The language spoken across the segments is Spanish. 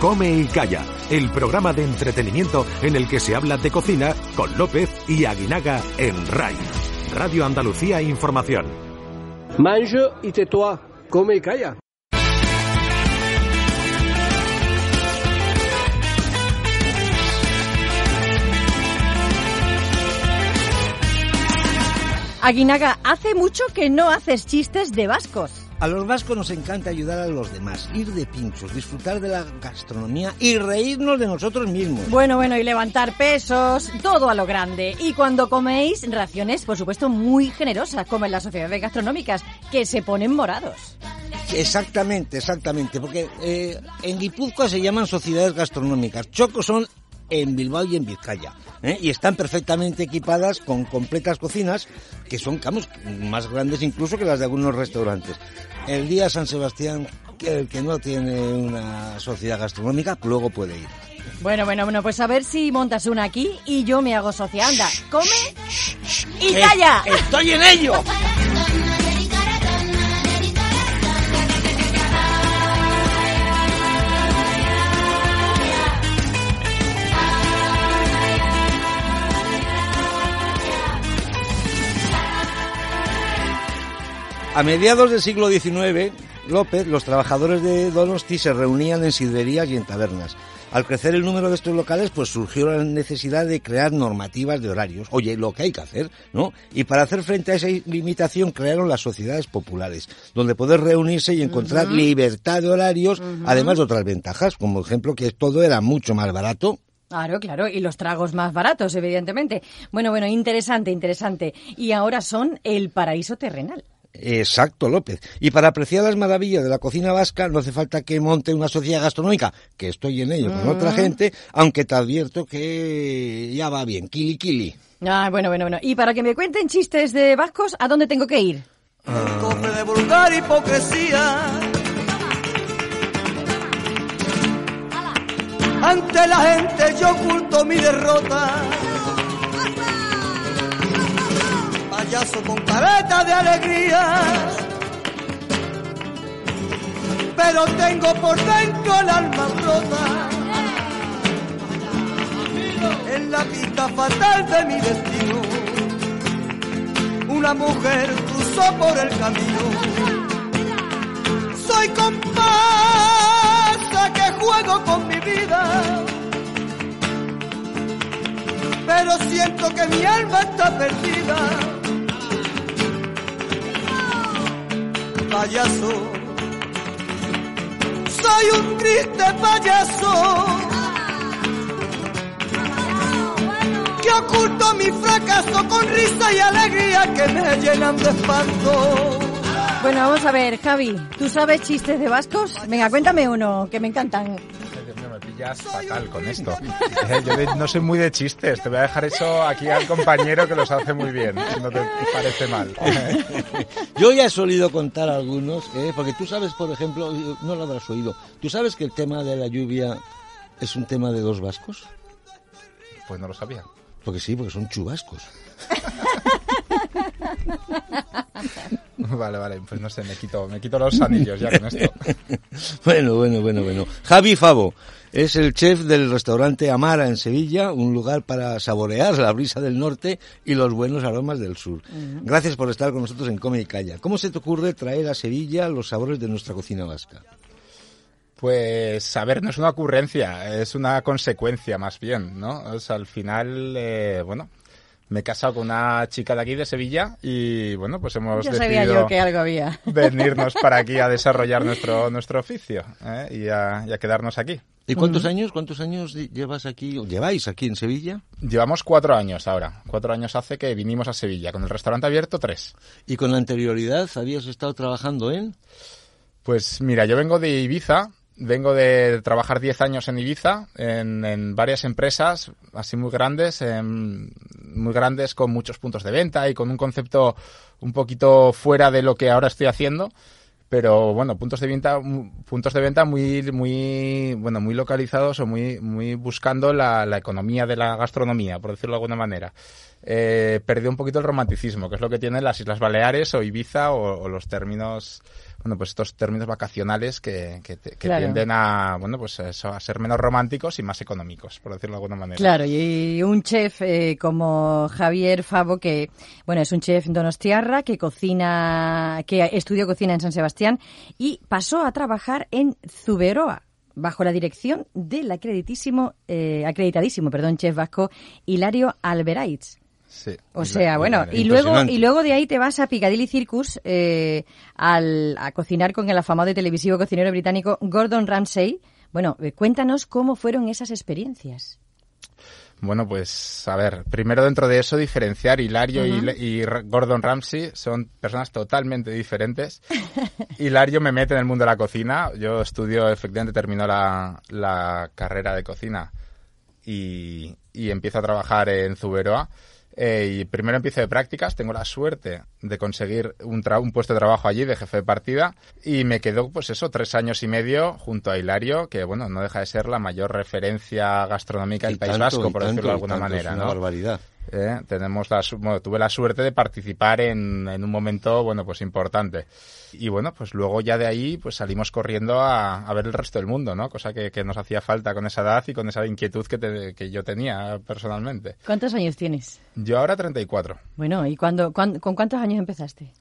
Come y Calla, el programa de entretenimiento en el que se habla de cocina con López y Aguinaga en RAI. Radio Andalucía Información. Mange y tais-toi. Come y calla. Aguinaga, hace mucho que no haces chistes de vascos. A los vascos nos encanta ayudar a los demás, ir de pinchos, disfrutar de la gastronomía y reírnos de nosotros mismos. Bueno, bueno, y levantar pesos, todo a lo grande. Y cuando coméis, raciones, por supuesto, muy generosas, como en las sociedades gastronómicas, que se ponen morados. Exactamente, exactamente, porque eh, en Guipúzcoa se llaman sociedades gastronómicas. Chocos son en Bilbao y en Vizcaya. ¿eh? Y están perfectamente equipadas con completas cocinas que son, vamos, más grandes incluso que las de algunos restaurantes. El día San Sebastián, que el que no tiene una sociedad gastronómica, luego puede ir. Bueno, bueno, bueno, pues a ver si montas una aquí y yo me hago socia. Anda, come y ¡Que calla. ¡Estoy en ello! A mediados del siglo XIX, López, los trabajadores de Donosti se reunían en sidrerías y en tabernas. Al crecer el número de estos locales, pues surgió la necesidad de crear normativas de horarios. Oye, lo que hay que hacer, ¿no? Y para hacer frente a esa limitación crearon las sociedades populares, donde poder reunirse y encontrar libertad de horarios, además de otras ventajas, como ejemplo que todo era mucho más barato, Claro, claro, y los tragos más baratos, evidentemente. Bueno, bueno, interesante, interesante. Y ahora son el paraíso terrenal. Exacto, López. Y para apreciar las maravillas de la cocina vasca no hace falta que monte una sociedad gastronómica, que estoy en ello con otra gente, aunque te advierto que ya va bien, kili kili. Ah, bueno, bueno, bueno. Y para que me cuenten chistes de vascos, ¿a dónde tengo que ir? cofre de vulgar hipocresía. Ante la gente yo oculto mi derrota. Payaso con careta de alegría. Pero tengo por dentro el alma rota. En la pista fatal de mi destino una mujer cruzó por el camino. Soy comparsa que juego con mi vida, pero siento que mi alma está perdida. Soy un triste payaso. que oculto mi fracaso con risa y alegría que me llenan de espanto. Bueno, vamos a ver, Javi, ¿tú sabes chistes de vascos? Venga, cuéntame uno, que me encantan. Me pillas fatal con esto. Eh, Yo de- no soy muy de chistes, te voy a dejar eso aquí al compañero que los hace muy bien, si no te parece mal. Yo ya he solido contar algunos, ¿eh? porque tú sabes, por ejemplo, no lo habrás oído, ¿tú sabes que el tema de la lluvia es un tema de dos vascos? Pues no lo sabía. Porque sí, porque son chubascos. Vale, vale, pues no sé, me quito, me quito los anillos ya con esto. Bueno, bueno, bueno, bueno. Javi Favo es el chef del restaurante Amara en Sevilla, un lugar para saborear la brisa del norte y los buenos aromas del sur. Gracias por estar con nosotros en Come y Calla. ¿Cómo se te ocurre traer a Sevilla los sabores de nuestra cocina vasca? Pues, a ver, no es una ocurrencia, es una consecuencia más bien, ¿no? O sea, al final, eh, bueno, me he casado con una chica de aquí de Sevilla y, bueno, pues hemos sabía decidido yo que algo había. venirnos para aquí a desarrollar nuestro, nuestro oficio ¿eh? y, a, y a quedarnos aquí. ¿Y cuántos años, cuántos años llevas aquí, o lleváis aquí en Sevilla? Llevamos cuatro años ahora. Cuatro años hace que vinimos a Sevilla. Con el restaurante abierto, tres. ¿Y con anterioridad habías estado trabajando en? Pues mira, yo vengo de Ibiza vengo de trabajar 10 años en Ibiza, en, en varias empresas, así muy grandes, em, muy grandes con muchos puntos de venta y con un concepto un poquito fuera de lo que ahora estoy haciendo pero bueno puntos de venta puntos de venta muy muy bueno muy localizados o muy muy buscando la, la economía de la gastronomía por decirlo de alguna manera. Eh, perdió un poquito el romanticismo que es lo que tienen las Islas Baleares o Ibiza o, o los términos bueno, pues estos términos vacacionales que, que, que Claro. tienden a, bueno, pues eso, a ser menos románticos y más económicos, por decirlo de alguna manera. Claro, y un chef eh, como Javier Favo, que bueno, es un chef donostiarra que cocina, que estudió cocina en San Sebastián y pasó a trabajar en Zuberoa bajo la dirección del acreditísimo, eh, acreditadísimo, perdón, chef vasco Hilario Alberaitz. Sí. O sea, bueno, y luego, y luego de ahí te vas a Piccadilly Circus eh, al, a cocinar con el afamado y televisivo cocinero británico Gordon Ramsay. Bueno, eh, cuéntanos cómo fueron esas experiencias. Bueno, pues a ver, primero dentro de eso diferenciar Hilario y Gordon Ramsay son personas totalmente diferentes. Hilario me mete en el mundo de la cocina. Yo estudio, efectivamente, termino la, la carrera de cocina y, y empiezo a trabajar en Zuberoa. Eh, y primero empiezo de prácticas, tengo la suerte de conseguir un, tra- un puesto de trabajo allí de jefe de partida y me quedo pues eso, tres años y medio junto a Hilario, que bueno, no deja de ser la mayor referencia gastronómica del País tanto, Vasco, por tanto, decirlo de alguna manera, es una ¿no? barbaridad. Eh, tenemos la, bueno, tuve la suerte de participar en, en un momento, bueno, pues importante. Y bueno, pues luego ya de ahí, pues salimos corriendo a, a ver el resto del mundo, ¿no? Cosa que, que nos hacía falta con esa edad y con esa inquietud que, te- que yo tenía personalmente. ¿Cuántos años tienes? Yo ahora 34. Bueno, ¿y cuándo, cuán- con cuántos años empezaste?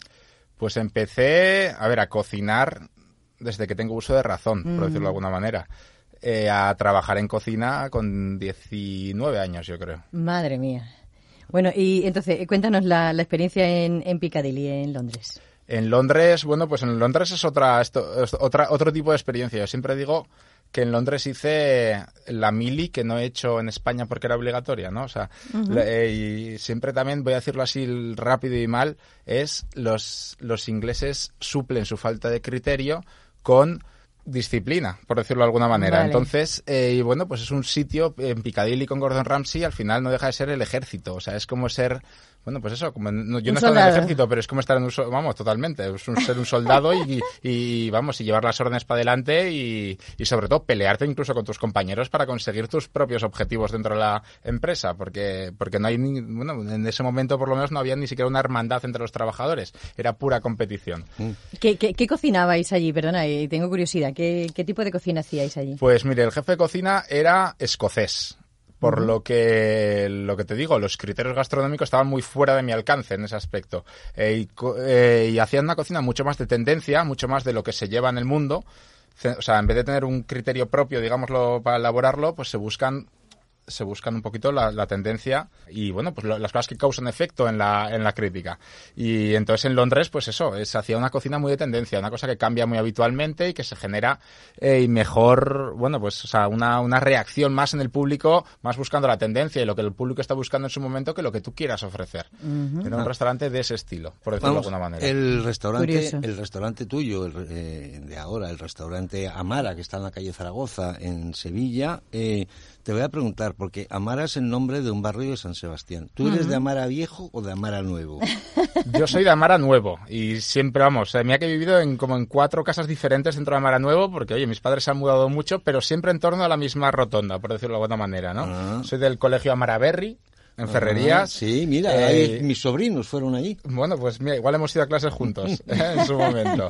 Pues empecé, a ver, a cocinar desde que tengo uso de razón, por decirlo de alguna manera. Eh, a trabajar en cocina con 19 años, yo creo. Madre mía. Bueno, y entonces, eh, cuéntanos la, la experiencia en, en Piccadilly, en Londres. En Londres, bueno, pues en Londres es otra, esto, es otra, otro tipo de experiencia. Yo siempre digo que en Londres hice la mili que no he hecho en España porque era obligatoria, ¿no? O sea, eh, y siempre también, voy a decirlo así rápido y mal, es los, los ingleses suplen su falta de criterio con disciplina, por decirlo de alguna manera. Vale. Entonces, eh, y bueno, pues es un sitio en Piccadilly con Gordon Ramsay, al final no deja de ser el ejército, o sea, es como ser, bueno, pues eso, como no- yo Un no he estado en el ejército, pero es como estar en un, vamos, totalmente, es un, ser un soldado y, y, vamos, y llevar las órdenes para adelante y, y sobre todo pelearte incluso con tus compañeros para conseguir tus propios objetivos dentro de la empresa, porque, porque no hay ni, bueno, en ese momento por lo menos no había ni siquiera una hermandad entre los trabajadores, era pura competición. ¿Qué, qué, qué cocinabais allí? Perdona, y tengo curiosidad. ¿Qué, ¿Qué tipo de cocina hacíais allí? Pues mire, el jefe de cocina era escocés. Por lo que lo que te digo, los criterios gastronómicos estaban muy fuera de mi alcance en ese aspecto. Eh, y, eh, y hacían una cocina mucho más de tendencia, mucho más de lo que se lleva en el mundo. O sea, en vez de tener un criterio propio, digámoslo, para elaborarlo, pues se buscan se buscan un poquito la, la tendencia y bueno pues lo- las cosas que causan efecto en la, en la crítica. Y entonces en Londres pues eso es hacía una cocina muy de tendencia una cosa que cambia muy habitualmente y que se genera eh, y mejor bueno pues o sea una, una reacción más en el público más buscando la tendencia y lo que el público está buscando en su momento que lo que tú quieras ofrecer. Era un restaurante de ese estilo por decirlo Vamos, de alguna manera. el restaurante, Curioso. el restaurante tuyo, el, eh, de ahora, el restaurante Amara, que está en la calle Zaragoza, en Sevilla, eh, te voy a preguntar, porque Amara es el nombre de un barrio de San Sebastián. ¿Tú eres de Amara Viejo o de Amara Nuevo? Yo soy de Amara Nuevo y siempre, vamos, eh, mira que he vivido en como en cuatro casas diferentes dentro de Amara Nuevo porque, oye, mis padres se han mudado mucho, pero siempre en torno a la misma rotonda, por decirlo de alguna manera, ¿no? Ah. Soy del colegio Amara Berry, en Ferrerías. Ah, sí, mira, Eh, ahí mis sobrinos fueron allí. Bueno, pues mira, igual hemos ido a clases juntos ¿eh? en su momento.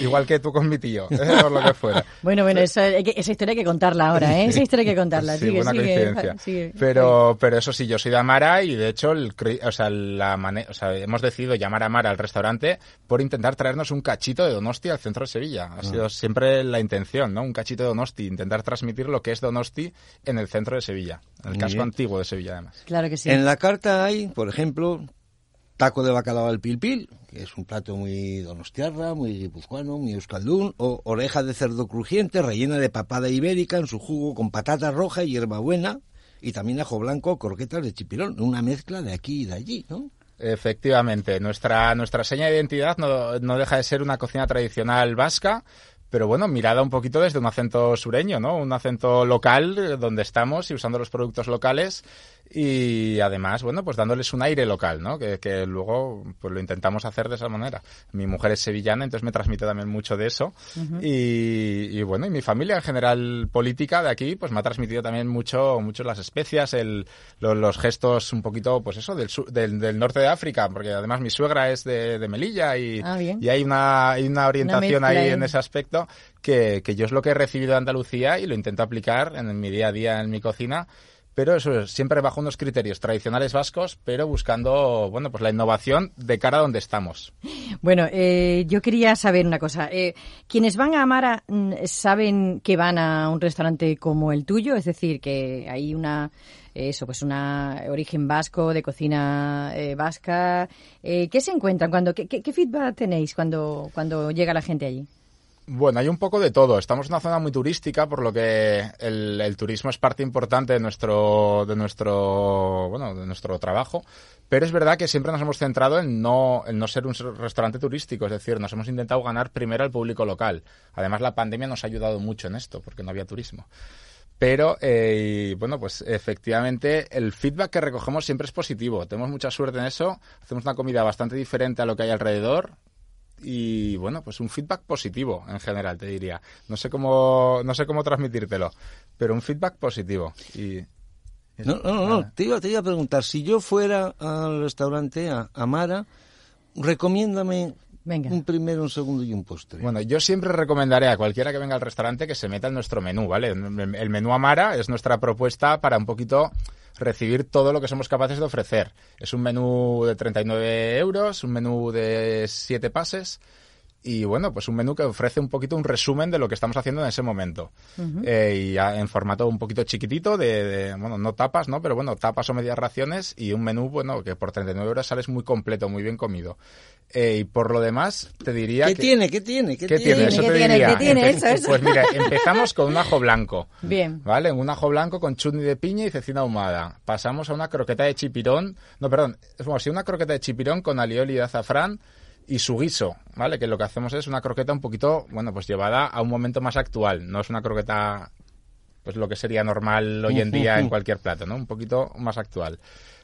Igual que tú con mi tío, ¿eh? por lo que fuera. Bueno, bueno, esa, esa historia hay que contarla ahora, ¿eh? Esa historia hay que contarla. Sí, sigue, buena sigue, coincidencia. sigue. Pero, pero eso sí, yo soy de Amara y de hecho, el, o sea, la mane- o sea, hemos decidido llamar a Amara al restaurante por intentar traernos un cachito de Donosti al centro de Sevilla. Ha sido siempre la intención, ¿no? Un cachito de Donosti, intentar transmitir lo que es Donosti en el centro de Sevilla, en el Muy casco bien. antiguo de Sevilla además. Claro que sí. En la carta hay, por ejemplo, taco de bacalao al pil pil, que es un plato muy donostiarra, muy guipuzcoano, muy euskaldún, o oreja de cerdo crujiente rellena de papada ibérica en su jugo con patata roja y hierbabuena, y también ajo blanco, croquetas de chipirón, una mezcla de aquí y de allí, ¿no? Efectivamente, nuestra, nuestra seña de identidad no, no deja de ser una cocina tradicional vasca, pero bueno, mirada un poquito desde un acento sureño, ¿no? Un acento local eh, donde estamos y usando los productos locales y además, bueno, pues dándoles un aire local, ¿no? Que, que, luego pues lo intentamos hacer de esa manera. Mi mujer es sevillana, entonces me transmite también mucho de eso. y, y, bueno, y mi familia en general política de aquí, pues me ha transmitido también mucho, mucho las especias, el, los, los gestos un poquito, pues eso, del, del, del, norte de África, porque además mi suegra es de, de Melilla y, ah, y hay una, hay una orientación una ahí en ese aspecto que, que yo es lo que he recibido de Andalucía y lo intento aplicar en mi día a día en mi cocina pero eso es siempre bajo unos criterios tradicionales vascos, pero buscando, bueno, pues la innovación de cara a donde estamos. Bueno, eh, yo quería saber una cosa. Eh, quienes van a Amara mm, saben que van a un restaurante como el tuyo, es decir, que hay una eso, pues una origen vasco, de cocina eh, vasca. Eh, ¿Qué se encuentran cuando, qué, qué, feedback tenéis cuando, cuando llega la gente allí? Bueno, hay un poco de todo. Estamos en una zona muy turística, por lo que el, turismo es parte importante de nuestro, de nuestro, bueno, de nuestro trabajo. Pero es verdad que siempre nos hemos centrado en no, en no ser un restaurante turístico, es decir, nos hemos intentado ganar primero al público local. Además, la pandemia nos ha ayudado mucho en esto, porque no había turismo. Pero, eh, bueno, pues efectivamente el feedback que recogemos siempre es positivo. Tenemos mucha suerte en eso. Hacemos una comida bastante diferente a lo que hay alrededor y bueno, pues un feedback positivo en general, te diría. No sé cómo, no sé cómo transmitírtelo, pero un feedback positivo. Y no, no, no, no. Te, iba, te iba a preguntar, si yo fuera al restaurante a Amara, recomiéndame Venga. un primero, un segundo y un postre. Bueno, yo siempre recomendaré a cualquiera que venga al restaurante que se meta en nuestro menú, ¿vale? El menú Amara es nuestra propuesta para un poquito recibir todo lo que somos capaces de ofrecer. Es un menú de 39 euros, un menú de 7 pases y bueno, pues un menú que ofrece un poquito un resumen de lo que estamos haciendo en ese momento. Uh -huh. eh, y en formato un poquito chiquitito, de, de, bueno, no tapas, ¿no? Pero bueno, tapas o medias raciones y un menú, bueno, que por 39 euros sales muy completo, muy bien comido. Eh, y por lo demás, te diría ¿Qué que... tiene? ¿Qué tiene? ¿Qué, ¿Qué tiene? Eso ¿Qué te tiene? diría. ¿Qué tiene? Empe Eso, eso. Pues mira, empezamos con un ajo blanco. Bien. ¿Vale? Un ajo blanco con chutney de piña y cecina ahumada. Pasamos a una croqueta de chipirón. No, perdón. Es como si una croqueta de chipirón con alioli y azafrán y su guiso, ¿vale? Que lo que hacemos es una croqueta un poquito, bueno, pues llevada a un momento más actual. No es una croqueta, pues lo que sería normal hoy en día en cualquier plato, ¿no? Un poquito más actual.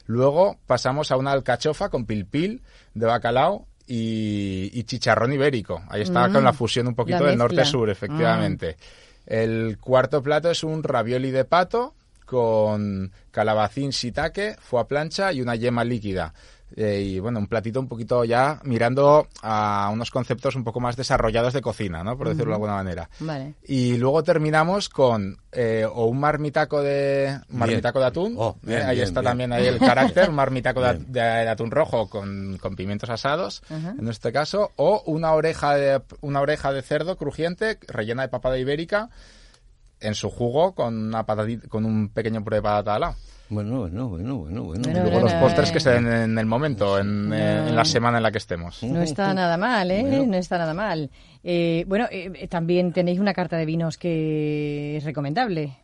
Luego pasamos a una alcachofa con pilpil de bacalao y, y chicharrón ibérico. Ahí está Mm, con la fusión un poquito del norte-sur, efectivamente. El cuarto plato es un ravioli de pato con calabacín shiitake, foie plancha y una yema líquida. Eh, y bueno, un platito un poquito ya mirando a unos conceptos un poco más desarrollados de cocina, ¿no? Por decirlo de alguna manera. Vale. Y luego terminamos con eh, o un marmitaco de marmitaco de atún. Oh, bien, eh, ahí bien, está bien. también ahí el carácter, un marmitaco de, Bien. de- de atún rojo con, con pimientos asados, en este caso, o una oreja de una oreja de cerdo crujiente rellena de papada ibérica en su jugo con una patati- con un pequeño puré de patata al lado. Bueno, bueno, bueno, bueno, bueno. Luego los bueno, postres eh. que se den en el momento, en, eh, en la semana en la que estemos. No está nada mal, ¿eh? Bueno. No está nada mal. Eh, bueno, eh, también tenéis una carta de vinos que es recomendable.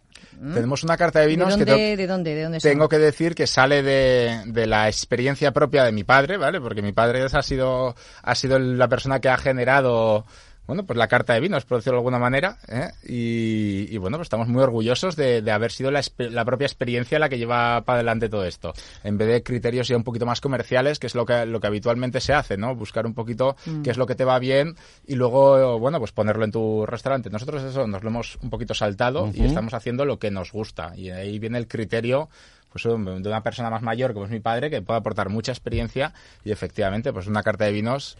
Tenemos una carta de vinos ¿De dónde, que ¿De dónde? ¿De dónde son? tengo que decir que sale de, de la experiencia propia de mi padre, ¿vale? Porque mi padre ha sido, ha sido la persona que ha generado, bueno, pues la carta de vinos, por decirlo de alguna manera, ¿eh? y, y, bueno, pues estamos muy orgullosos de, de haber sido la, la propia experiencia la que lleva para adelante todo esto, en vez de criterios ya un poquito más comerciales, que es lo que, lo que habitualmente se hace, ¿no? Buscar un poquito qué es lo que te va bien y luego, bueno, pues ponerlo en tu restaurante. Nosotros eso nos lo hemos un poquito saltado y estamos haciendo lo que nos gusta y ahí viene el criterio pues de una persona más mayor como es mi padre que puede aportar mucha experiencia y efectivamente pues una carta de vinos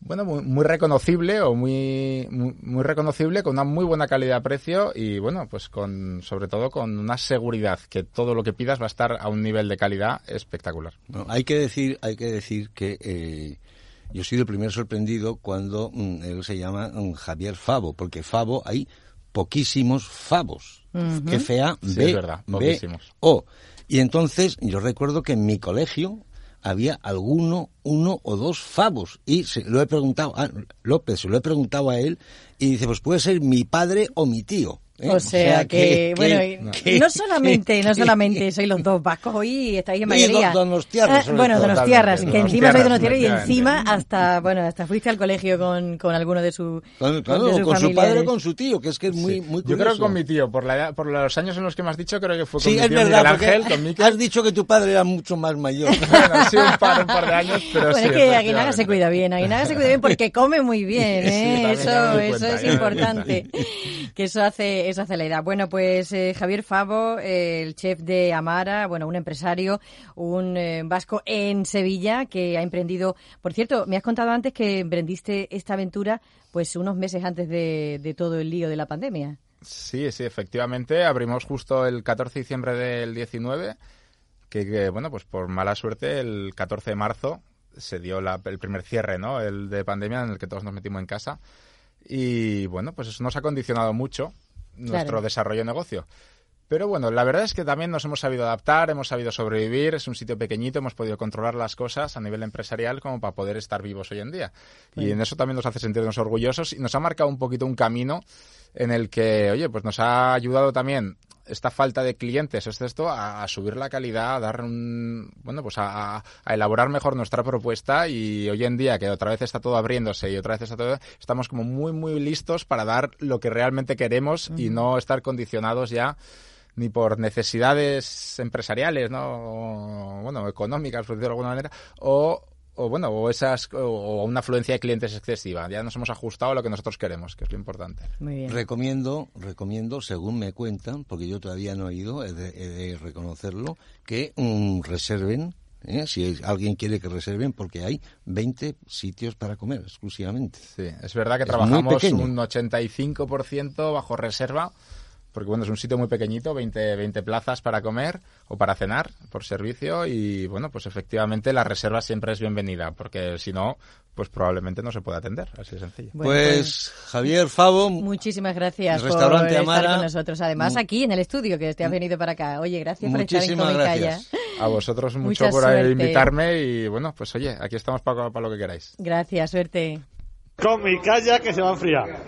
bueno muy, muy reconocible o muy, muy muy reconocible con una muy buena calidad-precio y bueno pues con sobre todo con una seguridad que todo lo que pidas va a estar a un nivel de calidad espectacular Bueno, hay que decir, hay que decir que eh, yo he sido el primer sorprendido cuando mm, él se llama mm, Javier Favo, porque Favo hay poquísimos Favos. F-A-B, Sí, es verdad, poquísimos. O. Y entonces yo recuerdo que en mi colegio había alguno, uno o dos Favos. Y se lo he preguntado, a López, se lo he preguntado a él, y dice, pues puede ser mi padre o mi tío. ¿Eh? O sea que, bueno, que- no solamente, no solamente sois los dos vascos hoy estáis en Y do- mayoría. donostiarras, Ah, sobre bueno, todo. donostiarras, que encima sois donostiarras y donostiarras, encima hasta, bueno, hasta fuiste al colegio con, con alguno de sus Con, claro, de sus con su padre o con su tío, que es que es muy, Sí. muy Yo creo que curioso. con mi tío, por, la edad- por los años en los que me has dicho, creo que fue con Sí, mi es tío verdad, Miguel porque Ángel, con Miquel. has dicho que tu padre era mucho más mayor. Bueno, sí, un par, un par de años, pero Bueno, sí. es que Aguinaga se cuida bien, Aguinaga se cuida bien porque come muy bien, ¿eh? eso, eso es importante, que eso hace, la edad. Bueno, pues eh, Javier Favo, eh, el chef de Amara, bueno, un empresario, un eh, vasco en Sevilla que ha emprendido, por cierto, me has contado antes que emprendiste esta aventura pues unos meses antes de, de todo el lío de la pandemia. Sí, sí, efectivamente. Abrimos justo el 14 de diciembre del 19, que, que, bueno, pues por mala suerte el 14 de marzo se dio la- el primer cierre, ¿no? El de pandemia en el que todos nos metimos en casa. Y bueno, pues eso nos ha condicionado mucho nuestro Claro. desarrollo de negocio. Pero bueno, la verdad es que también nos hemos sabido adaptar, hemos sabido sobrevivir, es un sitio pequeñito, hemos podido controlar las cosas a nivel empresarial como para poder estar vivos hoy en día. Y en eso también nos hace sentirnos orgullosos y nos ha marcado un poquito un camino en el que, oye, pues nos ha ayudado también esta falta de clientes, es esto, a, a subir la calidad, a dar un, bueno, pues a, elaborar mejor nuestra propuesta y hoy en día que otra vez está todo abriéndose y otra vez está todo, estamos como muy, muy listos para dar lo que realmente queremos y no estar condicionados ya ni por necesidades empresariales, ¿no? O, bueno, económicas, por decirlo de alguna manera, o, o, bueno, o esas, o, o una afluencia de clientes excesiva. Ya nos hemos ajustado a lo que nosotros queremos, que es lo importante. Muy bien. Recomiendo, recomiendo, según me cuentan, porque yo todavía no he ido, he de, he de reconocerlo, que mm, reserven, ¿eh? si alguien quiere que reserven, porque hay 20 sitios para comer exclusivamente. Sí, es verdad que Es trabajamos un 85% bajo reserva, porque bueno, es un sitio muy pequeñito, 20, 20 plazas para comer o para cenar por servicio y bueno, pues efectivamente la reserva siempre es bienvenida, porque si no, pues probablemente no se puede atender, así de sencillo. Bueno, pues, Javier Favo, Muchísimas gracias El por restaurante estar Amara. con nosotros. Además, aquí en el estudio, que te has venido para acá. Oye, gracias por estar en muchísimas Comicaya. gracias. A vosotros mucho Mucha por suerte. invitarme y bueno, pues oye, aquí estamos para, para lo que queráis. Gracias, suerte. Con mi calla que se va a enfriar.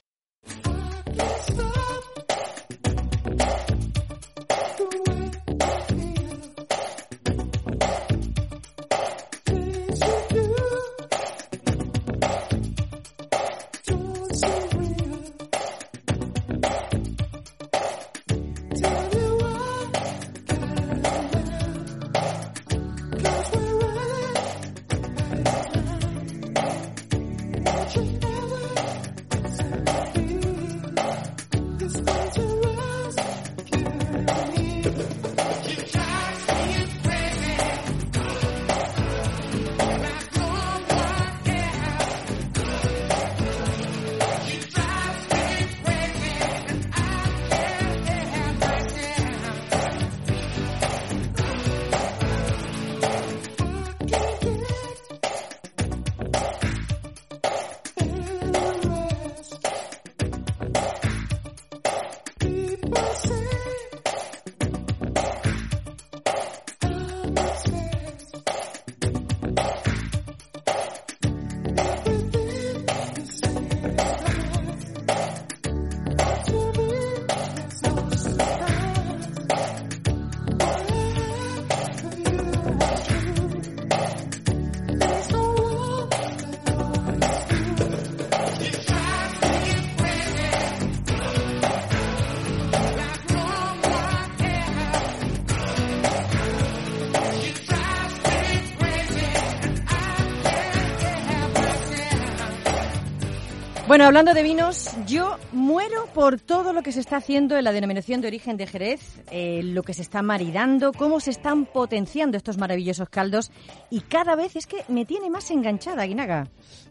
Bueno, hablando de vinos, yo muero por todo lo que se está haciendo en la denominación de origen de Jerez, eh, lo que se está maridando, cómo se están potenciando estos maravillosos caldos y cada vez es que me tiene más enganchada, Guinaga.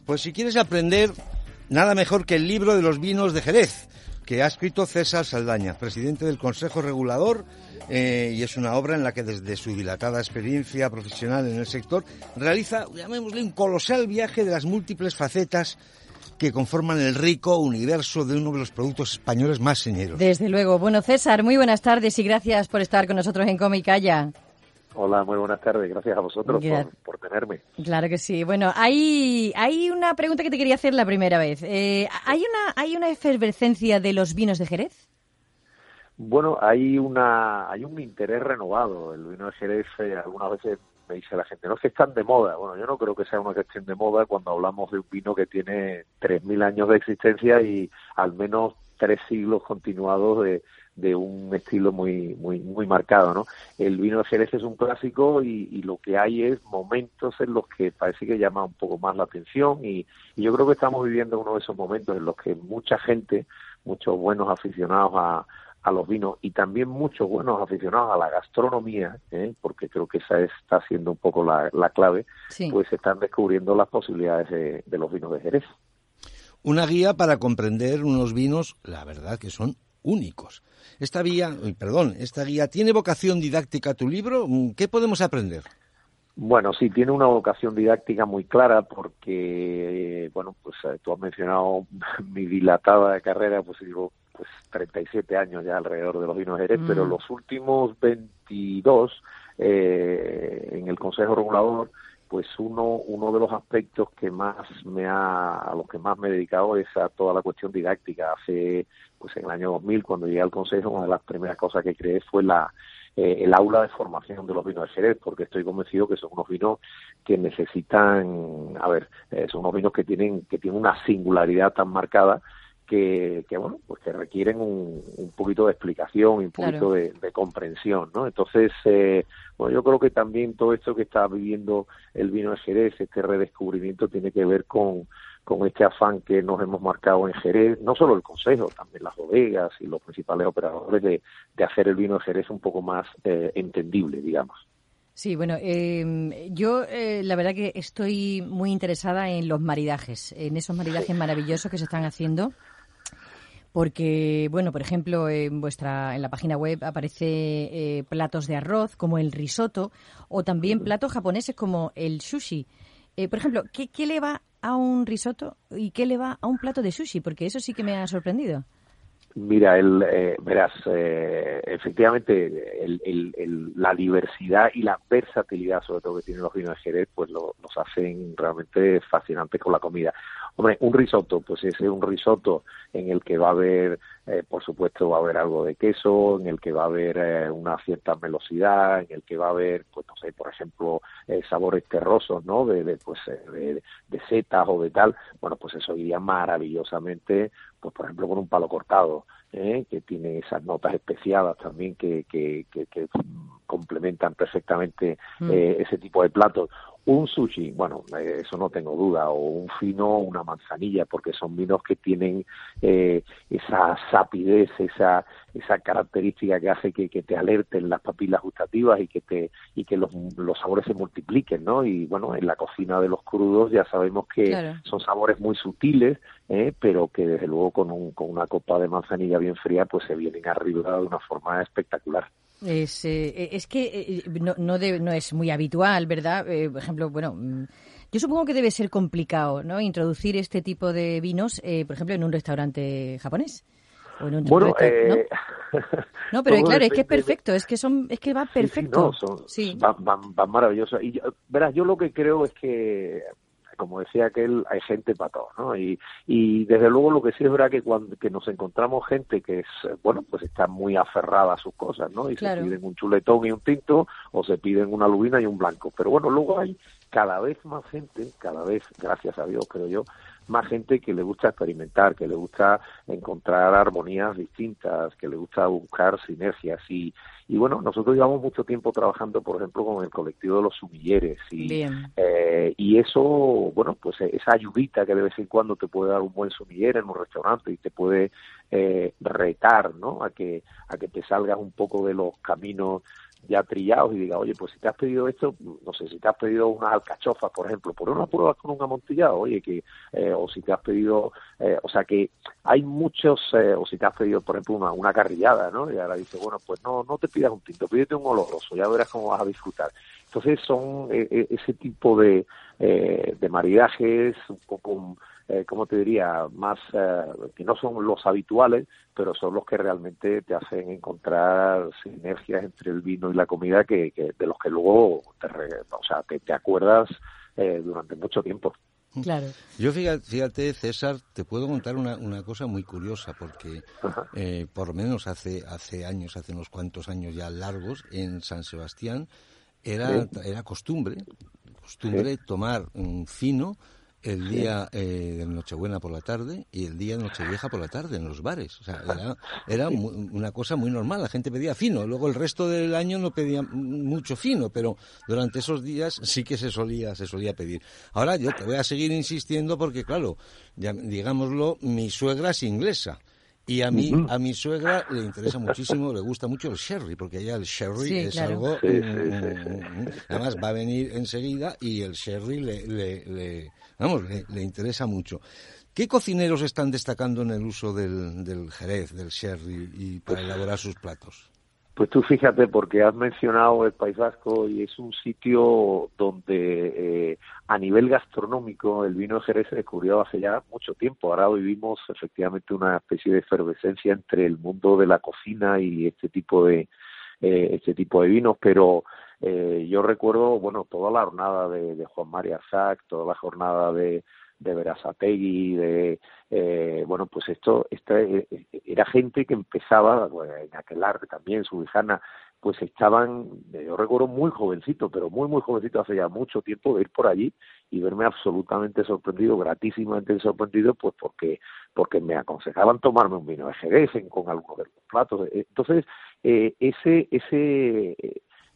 Pues si quieres aprender, nada mejor que el libro de los vinos de Jerez, que ha escrito César Saldaña, presidente del Consejo Regulador, eh, y es una obra en la que desde su dilatada experiencia profesional en el sector realiza, llamémosle, un colosal viaje de las múltiples facetas que conforman el rico universo de uno de los productos españoles más señeros. Desde luego. Bueno, César, muy buenas tardes y gracias por estar con nosotros en Calla. Hola, muy buenas tardes. Gracias a vosotros por, por tenerme. Claro que sí. Bueno, hay, hay una pregunta que te quería hacer la primera vez. Eh, ¿hay, una, ¿Hay una efervescencia de los vinos de Jerez? Bueno, hay una hay un interés renovado. El vino de Jerez eh, algunas veces me dice la gente, no es que están de moda. Bueno, yo no creo que sea una cuestión de moda cuando hablamos de un vino que tiene 3.000 años de existencia y al menos tres siglos continuados de, de un estilo muy muy muy marcado, ¿no? El vino de Jerez es un clásico y, lo que hay es momentos en los que parece que llama un poco más la atención y, yo creo que estamos viviendo uno de esos momentos en los que mucha gente, muchos buenos aficionados a, a los vinos y también muchos buenos aficionados a la gastronomía, ¿eh? porque creo que esa está siendo un poco la, clave, pues están descubriendo las posibilidades de, de los vinos de Jerez. Una guía para comprender unos vinos, la verdad que son únicos. Esta guía, perdón, esta guía tiene vocación didáctica tu libro. ¿Qué podemos aprender? Bueno, sí, tiene una vocación didáctica muy clara porque, bueno, pues eh, tú has mencionado mi dilatada carrera, pues digo, pues 37 años ya alrededor de los vinos Jerez, pero mm. los últimos 22 eh, en el Consejo Regulador pues uno uno de los aspectos que más me ha a los que más me he dedicado es a toda la cuestión didáctica hace pues en el año 2000 cuando llegué al consejo una de las primeras cosas que creé fue la eh, el aula de formación de los vinos de Jerez porque estoy convencido que son unos vinos que necesitan a ver eh, son unos vinos que tienen que tienen una singularidad tan marcada que, que, bueno pues que requieren un, un poquito de explicación y un poquito de, de, comprensión no entonces eh, bueno yo creo que también todo esto que está viviendo el vino de Jerez este redescubrimiento tiene que ver con con este afán que nos hemos marcado en Jerez, no solo el Consejo, también las bodegas y los principales operadores de, de hacer el vino de Jerez un poco más eh, entendible, digamos. Sí, bueno, eh, yo eh, la verdad que estoy muy interesada en los maridajes, en esos maridajes maravillosos que se están haciendo porque, bueno, por ejemplo, en vuestra en la página web aparece eh, platos de arroz como el risotto o también platos japoneses como el sushi. Eh, por ejemplo, ¿qué, ¿qué, le va a un risotto y qué le va a un plato de sushi? Porque eso sí que me ha sorprendido. Mira, el, eh, verás, eh, efectivamente, el, el, la diversidad y la versatilidad, sobre todo que tienen los vinos de Jerez, pues lo, los hacen realmente fascinantes con la comida. Hombre, un risotto, pues ese es un risotto en el que va a haber, eh, por supuesto, va a haber algo de queso, en el que va a haber eh, una cierta velocidad, en el que va a haber, pues no sé, por ejemplo, eh, sabores terrosos, ¿no? De, de pues, de, de, setas o de tal. Bueno, pues eso iría maravillosamente, pues por ejemplo, con un palo cortado, ¿eh? que tiene esas notas especiadas también que, que, que, que complementan perfectamente mm. eh, ese tipo de platos un sushi, bueno, eh, eso no tengo duda, o un fino, una manzanilla, porque son vinos que tienen eh, esa sapidez, esa esa característica que hace que, que, te alerten las papilas gustativas y que te y que los, los sabores se multipliquen, ¿no? Y bueno, en la cocina de los crudos ya sabemos que son sabores muy sutiles, ¿eh? pero que desde luego con, un, con una copa de manzanilla bien fría, pues se vienen arriba de una forma espectacular. Es, eh, es que eh, no, no, no, es muy habitual, ¿verdad? Eh, por ejemplo, bueno, mm, yo supongo que debe ser complicado, ¿no? Introducir este tipo de vinos, por ejemplo, en un restaurante japonés. O en un bueno, ¿no? no, pero claro, es que es perfecto, es que son, es que va perfecto. Sí, Van, van, van maravillosos. Y verás, yo lo que creo es que como decía aquel, hay gente para todo, ¿no? Y, y desde luego lo que sí es verdad que cuando que nos encontramos gente que es, bueno, pues está muy aferrada a sus cosas, ¿no? Y se piden un chuletón y un tinto, o se piden una lubina y un blanco. Pero bueno, luego hay cada vez más gente, cada vez, gracias a Dios, creo yo, más gente que le gusta experimentar, que le gusta encontrar armonías distintas, que le gusta buscar sinergias y, y bueno, nosotros llevamos mucho tiempo trabajando, por ejemplo, con el colectivo de los sumilleres y, eh, y eso, bueno, pues esa ayudita que de vez en cuando te puede dar un buen sumiller en un restaurante y te puede eh, retar, ¿no? A que a que te salgas un poco de los caminos ya trillados y diga, oye, pues si te has pedido esto, no sé, si te has pedido unas alcachofas, por ejemplo, por una prueba con un amontillado, oye, que, eh, o si te has pedido, eh, o sea que hay muchos, eh, o si te has pedido, por ejemplo, una, una carrillada, ¿no? Y ahora dice, bueno, pues no, no te pidas un tinto, pídete un oloroso, ya verás cómo vas a disfrutar. Entonces son ese tipo de, de maridajes un poco eh, ¿cómo te diría?, más eh, que no son los habituales, pero son los que realmente te hacen encontrar sinergias entre el vino y la comida que, de los que luego te, o sea, te, te acuerdas eh, durante mucho tiempo. Claro. Yo fíjate, fíjate, César, te puedo contar una, una cosa muy curiosa, porque eh, por lo menos hace, hace años, hace unos cuantos años ya largos, en San Sebastián era, era costumbre, costumbre tomar un fino el día eh, de Nochebuena por la tarde y el día de Nochevieja por la tarde en los bares. O sea, era, era mu- una cosa muy normal. La gente pedía fino. Luego el resto del año no pedía mucho fino, pero durante esos días sí que se solía, se solía pedir. Ahora yo te voy a seguir insistiendo porque, claro, ya, digámoslo, mi suegra es inglesa. Y a mí, a mi suegra le interesa muchísimo, le gusta mucho el sherry, porque ella el sherry Sí, es claro. algo... Sí, mm, sí, mm, mm, Además, va a venir enseguida y el sherry le, le, le- vamos, le, le interesa mucho. ¿Qué cocineros están destacando en el uso del, del jerez, del sherry, y para elaborar sus platos? Pues tú fíjate, porque has mencionado el País Vasco y es un sitio donde eh, a nivel gastronómico el vino de Jerez se descubrió hace ya mucho tiempo. Ahora vivimos efectivamente una especie de efervescencia entre el mundo de la cocina y este tipo de eh, este tipo de vinos, pero eh, yo recuerdo, bueno, toda la jornada de, Juan María Sac, toda la jornada de de Verazategui, de eh, bueno, pues esto, esta, eh, era gente que empezaba, bueno, en aquel arte también, su hijana, pues estaban, eh, yo recuerdo muy jovencito, pero muy, muy jovencito, hace ya mucho tiempo, de ir por allí y verme absolutamente sorprendido, gratísimamente sorprendido, pues porque porque me aconsejaban tomarme un vino de Jerez con algunos de los platos. Entonces, eh, ese, ese,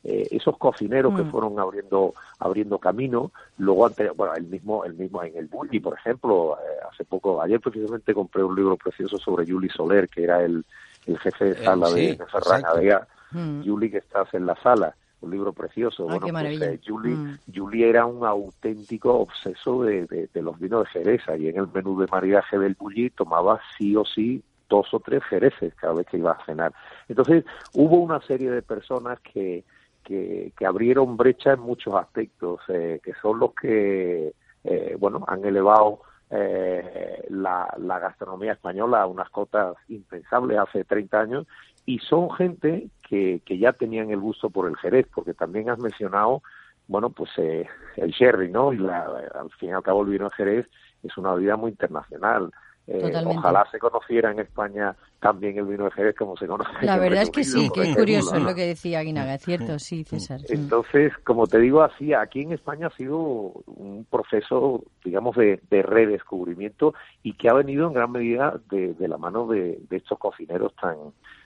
eh, esos cocineros que Mm. fueron abriendo abriendo camino luego ante, bueno el mismo el mismo en el Bulli por ejemplo eh, hace poco ayer precisamente compré un libro precioso sobre Juli Soler que era el, el jefe de Eh, sala sí, de, de Ferran. Adrià Mm. Juli que estás en la sala un libro precioso Ah, bueno pues maravilla. eh, Juli Mm. Juli era un auténtico obseso de, de, de los vinos de Jerez y en el menú de maridaje del Bulli tomaba sí o sí dos o tres jereces cada vez que iba a cenar entonces hubo una serie de personas que que, que abrieron brecha en muchos aspectos, eh, que son los que, eh, bueno, han elevado eh, la, la gastronomía española a unas cotas impensables hace 30 años y son gente que, que ya tenían el gusto por el Jerez, porque también has mencionado, bueno, pues eh, el sherry, ¿no? Y la, al fin y al cabo el vino de Jerez es una bebida muy internacional. Eh, ojalá se conociera en España también el vino de Jerez como se conoce en La verdad es que sí, que es curioso ¿no? lo que decía Aguinaga, es cierto, sí, César. Mm. Entonces, como te digo así, aquí en España ha sido un proceso, digamos, de, de redescubrimiento y que ha venido en gran medida de, de la mano de, de estos cocineros tan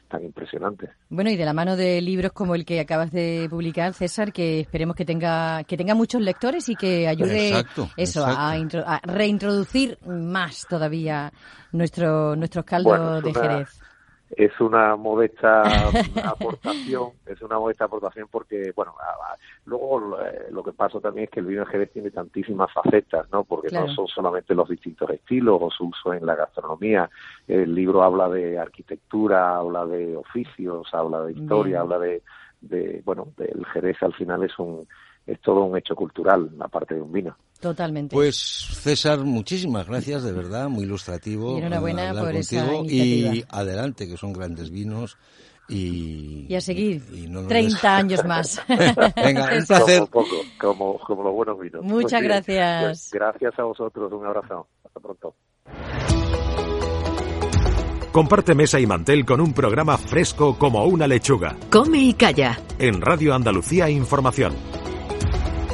tan impresionantes. Bueno, y de la mano de libros como el que acabas de publicar, César, que esperemos que tenga que tenga muchos lectores y que ayude Exacto, eso A, exacto. a reintroducir más todavía nuestro nuestros caldos Bueno, de una- Jerez. Es una modesta aportación, es una modesta aportación porque, bueno, a- a- luego eh, lo que pasa también es que el vino de Jerez tiene tantísimas facetas, ¿no? Porque Claro. no son solamente los distintos estilos o su uso en la gastronomía. El libro habla de arquitectura, habla de oficios, habla de historia, Bien. habla de, de, bueno, el Jerez al final es un es todo un hecho cultural, aparte de un vino. Totalmente. Pues César, muchísimas gracias, de verdad, muy ilustrativo. Y enhorabuena por esa iniciativa. Y adelante, que son grandes vinos. Y, y a seguir y no nos 30 des- años más. Venga, un placer. Como, poco, como, como los buenos vinos. Muchas bien, gracias. pues gracias a vosotros, un abrazo. Hasta pronto. Comparte mesa y mantel con un programa fresco como una lechuga. Come y calla. En Radio Andalucía Información.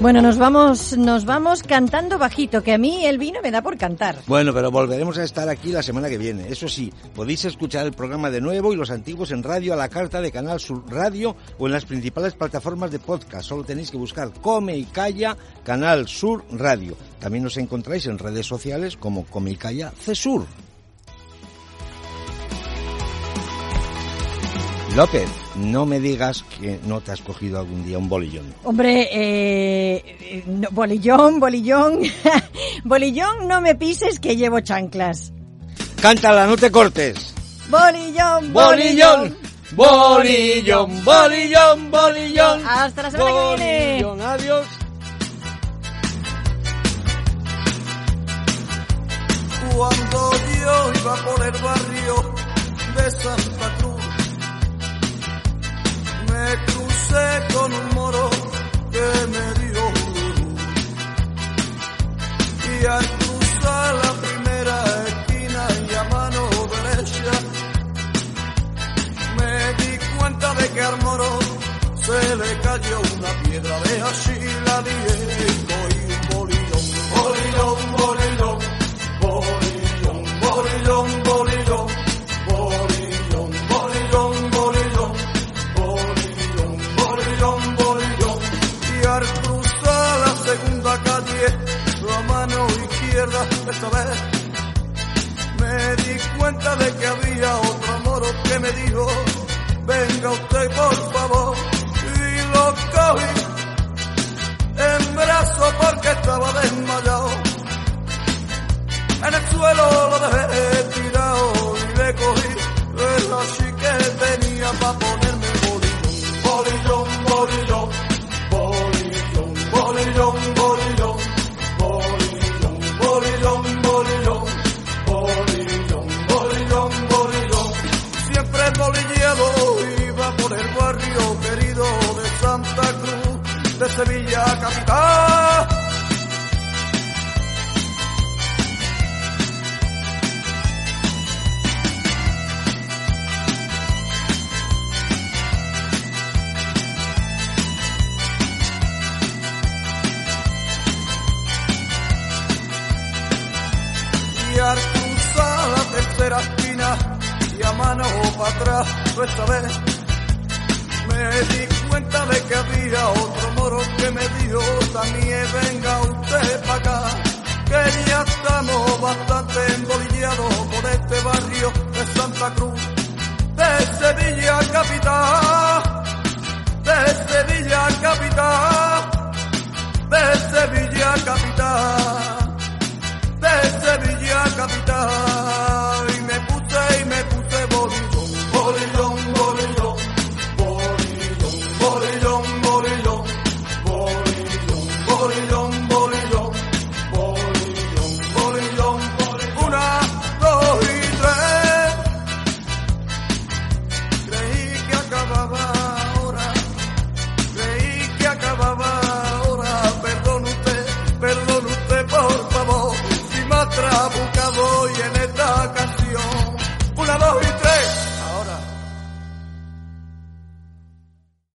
Bueno, nos vamos nos vamos cantando bajito, que a mí el vino me da por cantar. Bueno, pero volveremos a estar aquí la semana que viene. Eso sí, podéis escuchar el programa de nuevo y los antiguos en radio a la carta de Canal Sur Radio o en las principales plataformas de podcast. Solo tenéis que buscar Come y Calla Canal Sur Radio. También nos encontráis en redes sociales como Come y Calla Cesur. López, no me digas que no te has cogido algún día un bolillón. Hombre, eh, eh, no, bolillón, bolillón, bolillón, no me pises que llevo chanclas. Cántala, no te cortes. Bolillón, Bolillón, bolillón, bolillón, bolillón. Hasta la semana que viene. Bolillón, adiós. Cuando yo iba por el barrio de Santa Cruz, me crucé con un moro que me dio duro. Y al cruzar la primera esquina y a mano derecha, me di cuenta de que al moro se le cayó una piedra de así la directo y un bolillón, bolillón. me di cuenta de que había otro amor que me dijo, venga usted por De Sevilla capital, de Sevilla capital, de Sevilla capital, de Sevilla capital.